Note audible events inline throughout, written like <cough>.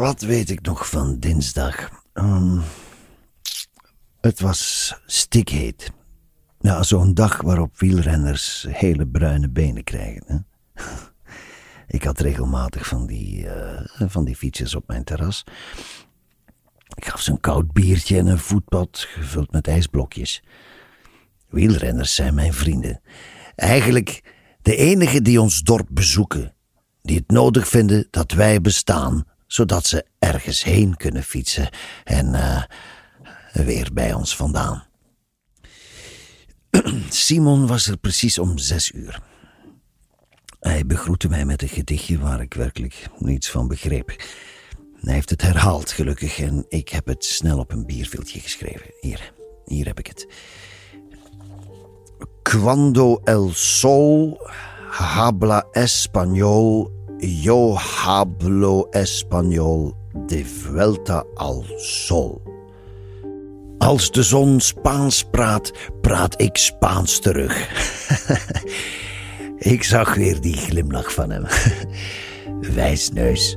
wat weet ik nog van dinsdag? Ehm, het was stikheet. Ja, zo'n dag waarop wielrenners hele bruine benen krijgen. Hè? <laughs> Ik had regelmatig van die, uh, van die fietsjes op mijn terras. Ik gaf ze een koud biertje en een voetpad gevuld met ijsblokjes. Wielrenners zijn mijn vrienden. Eigenlijk de enigen die ons dorp bezoeken, die het nodig vinden dat wij bestaan, zodat ze ergens heen kunnen fietsen en uh, weer bij ons vandaan. <clears throat> Simon was er precies om zes uur. Hij begroette mij met een gedichtje waar ik werkelijk niets van begreep. Hij heeft het herhaald, gelukkig, en ik heb het snel op een bierviltje geschreven. Hier, hier heb ik het. Cuando el sol habla español, yo hablo español de vuelta al sol. Als de zon Spaans praat, praat ik Spaans terug. <laughs> ik zag weer die glimlach van hem. <laughs> Wijsneus.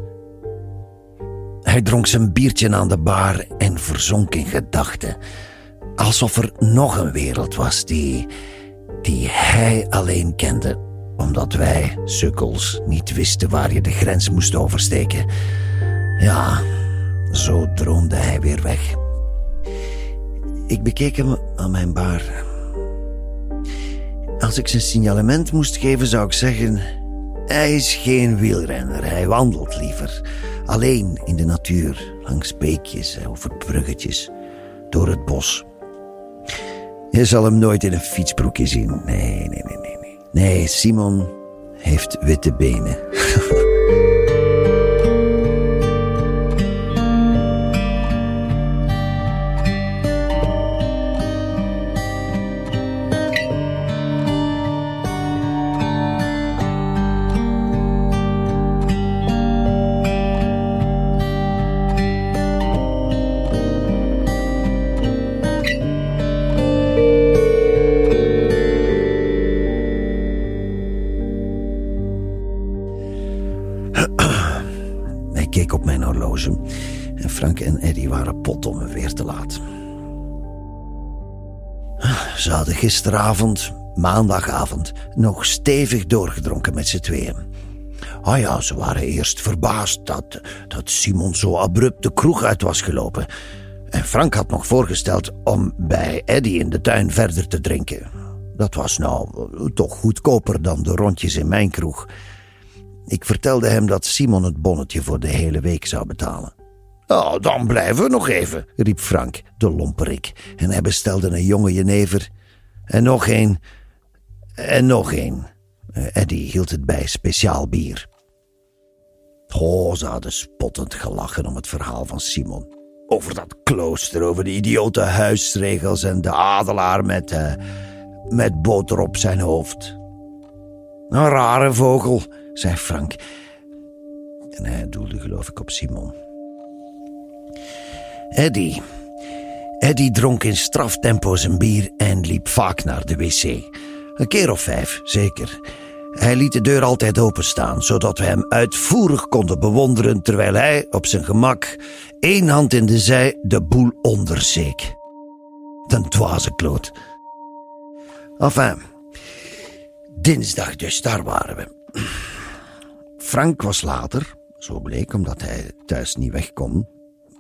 Hij dronk zijn biertje aan de bar en verzonk in gedachten. Alsof er nog een wereld was die, die hij alleen kende, omdat wij, sukkels, niet wisten waar je de grens moest oversteken. Ja, zo droomde hij weer weg. Ik bekeek hem aan mijn bar. Als ik zijn signalement moest geven, zou ik zeggen: Hij is geen wielrenner, hij wandelt liever. Alleen in de natuur, langs beekjes, over bruggetjes, door het bos. Je zal hem nooit in een fietsbroekje zien. Nee, nee, nee, nee. Nee, Simon heeft witte benen. <laughs> Ze hadden gisteravond, maandagavond, nog stevig doorgedronken met z'n tweeën. Ah ja, ze waren eerst verbaasd dat, dat Simon zo abrupt de kroeg uit was gelopen. En Frank had nog voorgesteld om bij Eddie in de tuin verder te drinken. Dat was nou toch goedkoper dan de rondjes in mijn kroeg. Ik vertelde hem dat Simon het bonnetje voor de hele week zou betalen. Oh, dan blijven we nog even, riep Frank, de lomperik. En hij bestelde een jonge jenever. En nog een. En nog een. Uh, Eddie hield het bij speciaal bier. Oh, ze hadden spottend gelachen om het verhaal van Simon. Over dat klooster, over de idiote huisregels en de adelaar met, uh, met boter op zijn hoofd. Een rare vogel, zei Frank. En hij doelde geloof ik op Simon. Eddie. Eddie dronk in straftempo zijn bier en liep vaak naar de wc. Een keer of vijf, zeker. Hij liet de deur altijd openstaan, zodat we hem uitvoerig konden bewonderen terwijl hij op zijn gemak, één hand in de zij, de boel onderzeek. Den dwaze kloot. Enfin, dinsdag dus, daar waren we. Frank was later, zo bleek omdat hij thuis niet weg kon.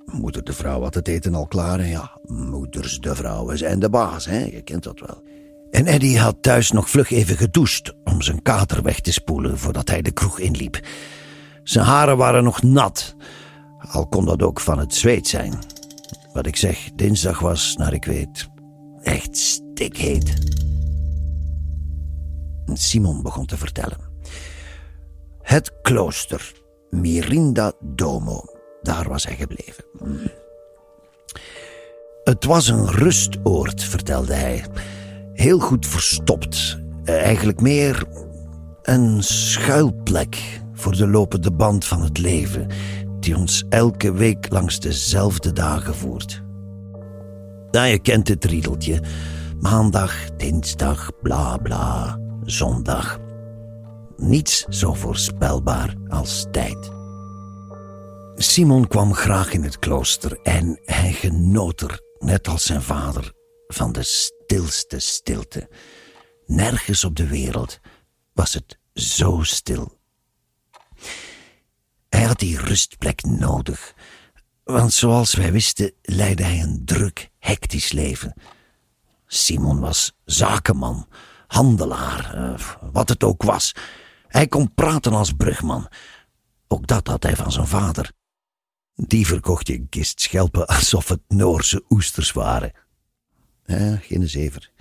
Moeder de vrouw had het eten al klaar en ja, moeders de vrouwen zijn de baas, hè? je kent dat wel. En Eddie had thuis nog vlug even gedoucht om zijn kater weg te spoelen voordat hij de kroeg inliep. Zijn haren waren nog nat, al kon dat ook van het zweet zijn. Wat ik zeg, dinsdag was, naar ik weet, echt stikheet. Simon begon te vertellen. Het klooster Mirinda Domo. Daar was hij gebleven. Het was een rustoord, vertelde hij. Heel goed verstopt. Eigenlijk meer een schuilplek voor de lopende band van het leven, die ons elke week langs dezelfde dagen voert. Nou, je kent het riedeltje. Maandag, dinsdag, bla bla, zondag. Niets zo voorspelbaar als tijd. Simon kwam graag in het klooster en hij genoot er, net als zijn vader, van de stilste stilte. Nergens op de wereld was het zo stil. Hij had die rustplek nodig, want zoals wij wisten leidde hij een druk, hectisch leven. Simon was zakenman, handelaar, eh, wat het ook was. Hij kon praten als brugman. Ook dat had hij van zijn vader. Die verkocht je een kist schelpen alsof het Noorse oesters waren. Ja, geen zever.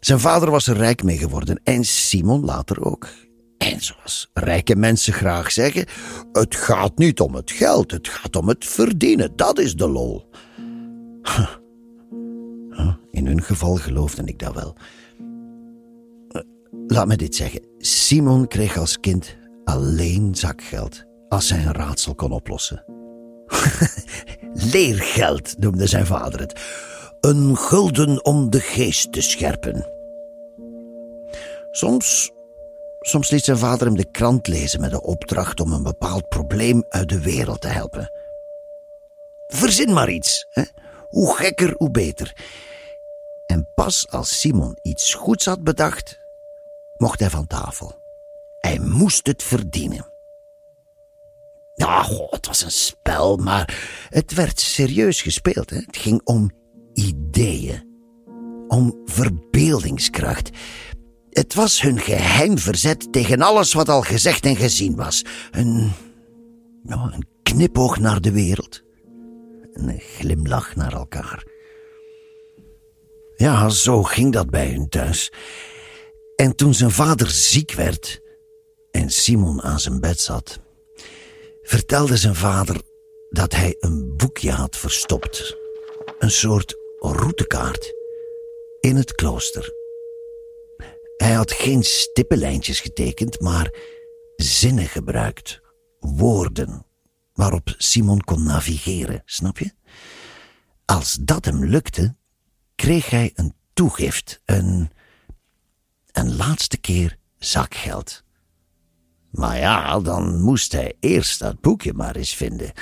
Zijn vader was er rijk mee geworden en Simon later ook. En zoals rijke mensen graag zeggen, het gaat niet om het geld, het gaat om het verdienen. Dat is de lol. In hun geval geloofde ik dat wel. Eh, laat me dit zeggen. Simon kreeg als kind alleen zakgeld als hij een raadsel kon oplossen. <laughs> Leergeld noemde zijn vader het. Een gulden om de geest te scherpen. Soms, soms liet zijn vader hem de krant lezen met de opdracht om een bepaald probleem uit de wereld te helpen. Verzin maar iets. Hè? Hoe gekker, hoe beter. En pas als Simon iets goeds had bedacht, mocht hij van tafel. Hij moest het verdienen. Ja, het was een spel, maar het werd serieus gespeeld. Hè? Het ging om ideeën, om verbeeldingskracht. Het was hun geheim verzet tegen alles wat al gezegd en gezien was. Een, nou, een knipoog naar de wereld, een glimlach naar elkaar. Ja, zo ging dat bij hun thuis. En toen zijn vader ziek werd en Simon aan zijn bed zat, vertelde zijn vader dat hij een boekje had verstopt. Een soort routekaart in het klooster. Hij had geen stippenlijntjes getekend, maar zinnen gebruikt, woorden waarop Simon kon navigeren, snap je? Als dat hem lukte, kreeg hij een toegift, een, een laatste keer zakgeld. Maar ja, dan moest hij eerst dat boekje maar eens vinden.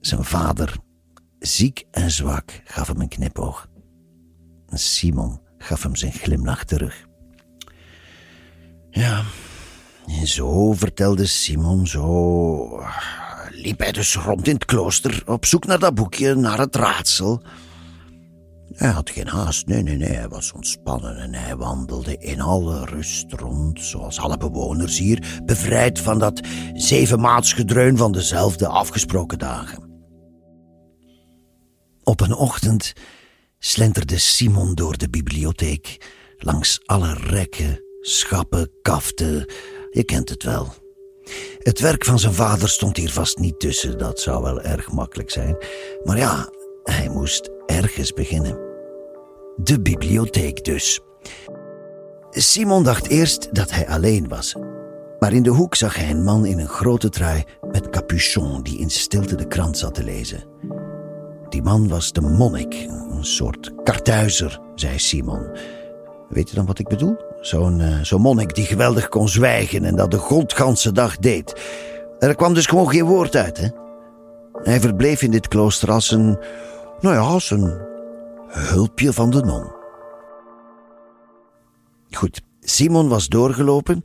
Zijn vader, ziek en zwak, gaf hem een knipoog. Simon gaf hem zijn glimlach terug. Ja, en zo vertelde Simon, zo liep hij dus rond in het klooster op zoek naar dat boekje, naar het raadsel. Hij had geen haast, nee, nee, nee, hij was ontspannen en hij wandelde in alle rust rond, zoals alle bewoners hier, bevrijd van dat zevenmaatsgedreun van dezelfde afgesproken dagen. Op een ochtend slenterde Simon door de bibliotheek, langs alle rekken, schappen, kaften, je kent het wel. Het werk van zijn vader stond hier vast niet tussen, dat zou wel erg makkelijk zijn. Maar ja, hij moest ergens beginnen. De bibliotheek dus. Simon dacht eerst dat hij alleen was. Maar in de hoek zag hij een man in een grote trui met capuchon die in stilte de krant zat te lezen. Die man was de monnik, een soort kartuizer, zei Simon. Weet je dan wat ik bedoel? Zo'n uh, zo'n monnik die geweldig kon zwijgen en dat de godganse dag deed. Er kwam dus gewoon geen woord uit, hè? Hij verbleef in dit klooster als een, nou ja, als een hulpje van de non. Goed, Simon was doorgelopen.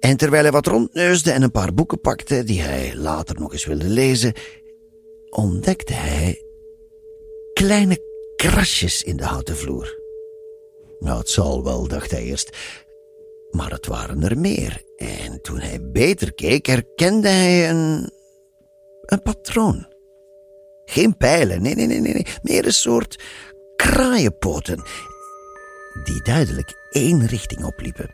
En terwijl hij wat rondneusde en een paar boeken pakte die hij later nog eens wilde lezen, ontdekte hij kleine krasjes in de houten vloer. Nou, het zal wel, dacht hij eerst. Maar het waren er meer. En toen hij beter keek, herkende hij een. een patroon. Geen pijlen, nee, nee, nee, nee. Meer een soort kraaienpoten. Die duidelijk één richting opliepen.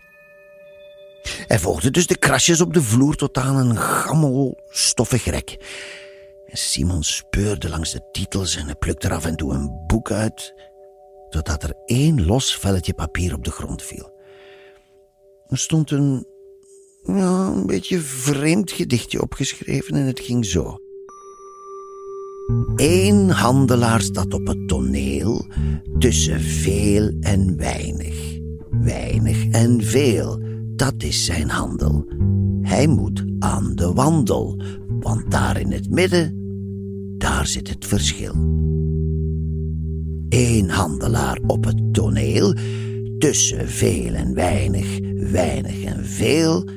Hij volgde dus de krasjes op de vloer tot aan een gammel, stoffig rek. Simon speurde langs de titels en plukte er af en toe een boek uit, totdat er één los velletje papier op de grond viel. Er stond een, ja, een beetje vreemd gedichtje opgeschreven en het ging zo. Eén handelaar staat op het toneel tussen veel en weinig. Weinig en veel, dat is zijn handel. Hij moet aan de wandel, Want daar in het midden, daar zit het verschil. Eén handelaar op het toneel, tussen veel en weinig, weinig en veel,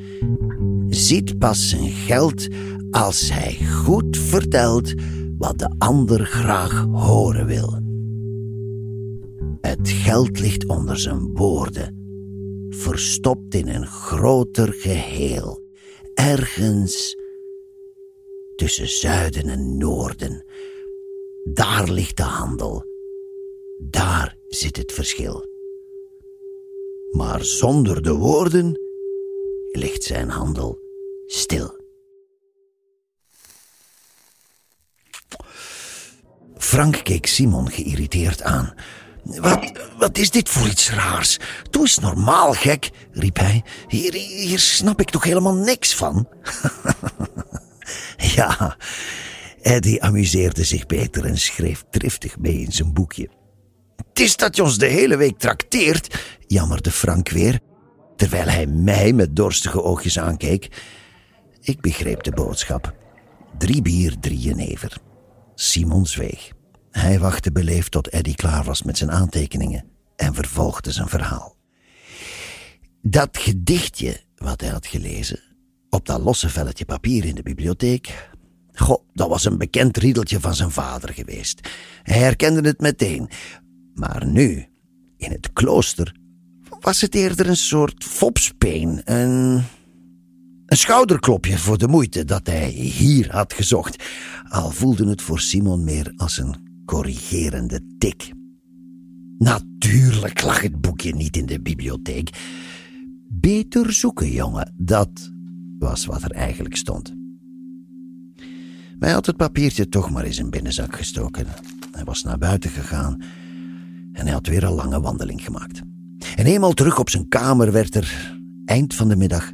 ziet pas zijn geld als hij goed vertelt wat de ander graag horen wil. Het geld ligt onder zijn woorden, verstopt in een groter geheel, ergens tussen zuiden en noorden. Daar ligt de handel, daar zit het verschil. Maar zonder de woorden ligt zijn handel stil. Frank keek Simon geïrriteerd aan. Wat, wat is dit voor iets raars? Doe eens normaal, gek, riep hij. Hier, hier snap ik toch helemaal niks van? <laughs> ja, Eddie amuseerde zich beter en schreef driftig mee in zijn boekje. Het is dat je ons de hele week trakteert, jammerde Frank weer, terwijl hij mij met dorstige oogjes aankeek. Ik begreep de boodschap. Drie bier, drie jenever. Simon zweeg. Hij wachtte beleefd tot Eddie klaar was met zijn aantekeningen en vervolgde zijn verhaal. Dat gedichtje wat hij had gelezen, op dat losse velletje papier in de bibliotheek, goh, dat was een bekend riedeltje van zijn vader geweest. Hij herkende het meteen. Maar nu, in het klooster, was het eerder een soort fopspeen, een, een schouderklopje voor de moeite dat hij hier had gezocht, al voelde het voor Simon meer als een corrigerende tik. Natuurlijk lag het boekje niet in de bibliotheek. Beter zoeken, jongen, dat was wat er eigenlijk stond. Hij had het papiertje toch maar in zijn binnenzak gestoken. Hij was naar buiten gegaan en hij had weer een lange wandeling gemaakt. En eenmaal terug op zijn kamer werd er, eind van de middag,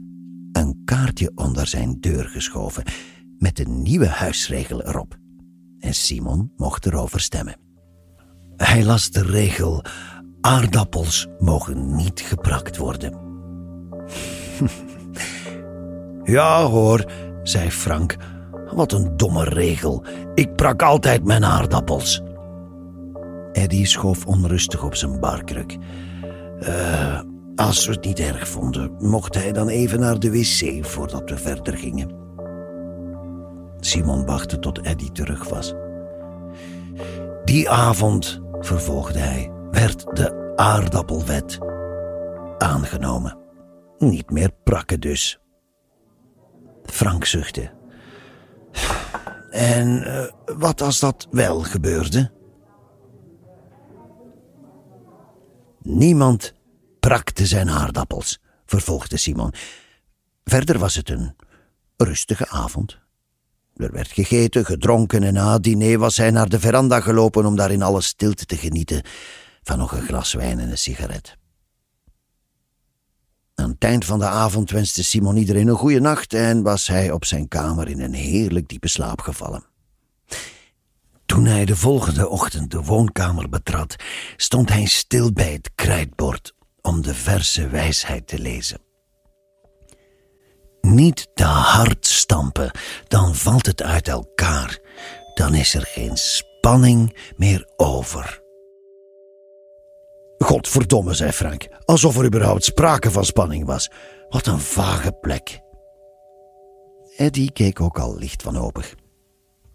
een kaartje onder zijn deur geschoven met een nieuwe huisregel erop en Simon mocht erover stemmen. Hij las de regel: aardappels mogen niet geprakt worden. <laughs> ja hoor, zei Frank. Wat een domme regel. Ik prak altijd mijn aardappels. Eddie schoof onrustig op zijn barkruk. Uh, als we het niet erg vonden, mocht hij dan even naar de wc voordat we verder gingen. Simon wachtte tot Eddie terug was. Die avond, vervolgde hij, werd de aardappelwet aangenomen. Niet meer prakken dus. Frank zuchtte. En uh, wat als dat wel gebeurde? Niemand prakte zijn aardappels, vervolgde Simon. Verder was het een rustige avond. Er werd gegeten, gedronken en na het diner was hij naar de veranda gelopen om daar in alle stilte te genieten van nog een glas wijn en een sigaret. Aan het eind van de avond wenste Simon iedereen een goede nacht en was hij op zijn kamer in een heerlijk diepe slaap gevallen. Toen hij de volgende ochtend de woonkamer betrad, stond hij stil bij het krijtbord om de verse wijsheid te lezen. Niet te hard stampen, dan valt het uit elkaar. Dan is er geen spanning meer over. Godverdomme, zei Frank, alsof er überhaupt sprake van spanning was. Wat een vage plek. Eddie keek ook al licht wanhopig.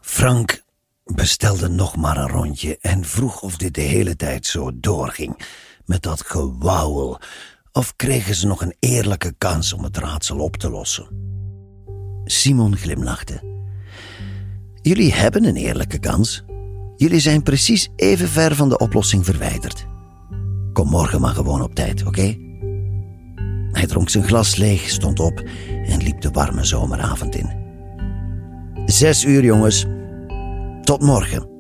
Frank bestelde nog maar een rondje en vroeg of dit de hele tijd zo doorging, met dat gewauwel of kregen ze nog een eerlijke kans om het raadsel op te lossen? Simon glimlachte. Jullie hebben een eerlijke kans. Jullie zijn precies even ver van de oplossing verwijderd. Kom morgen maar gewoon op tijd, oké? Hij dronk zijn glas leeg, stond op en liep de warme zomeravond in. Zes uur, jongens. Tot morgen.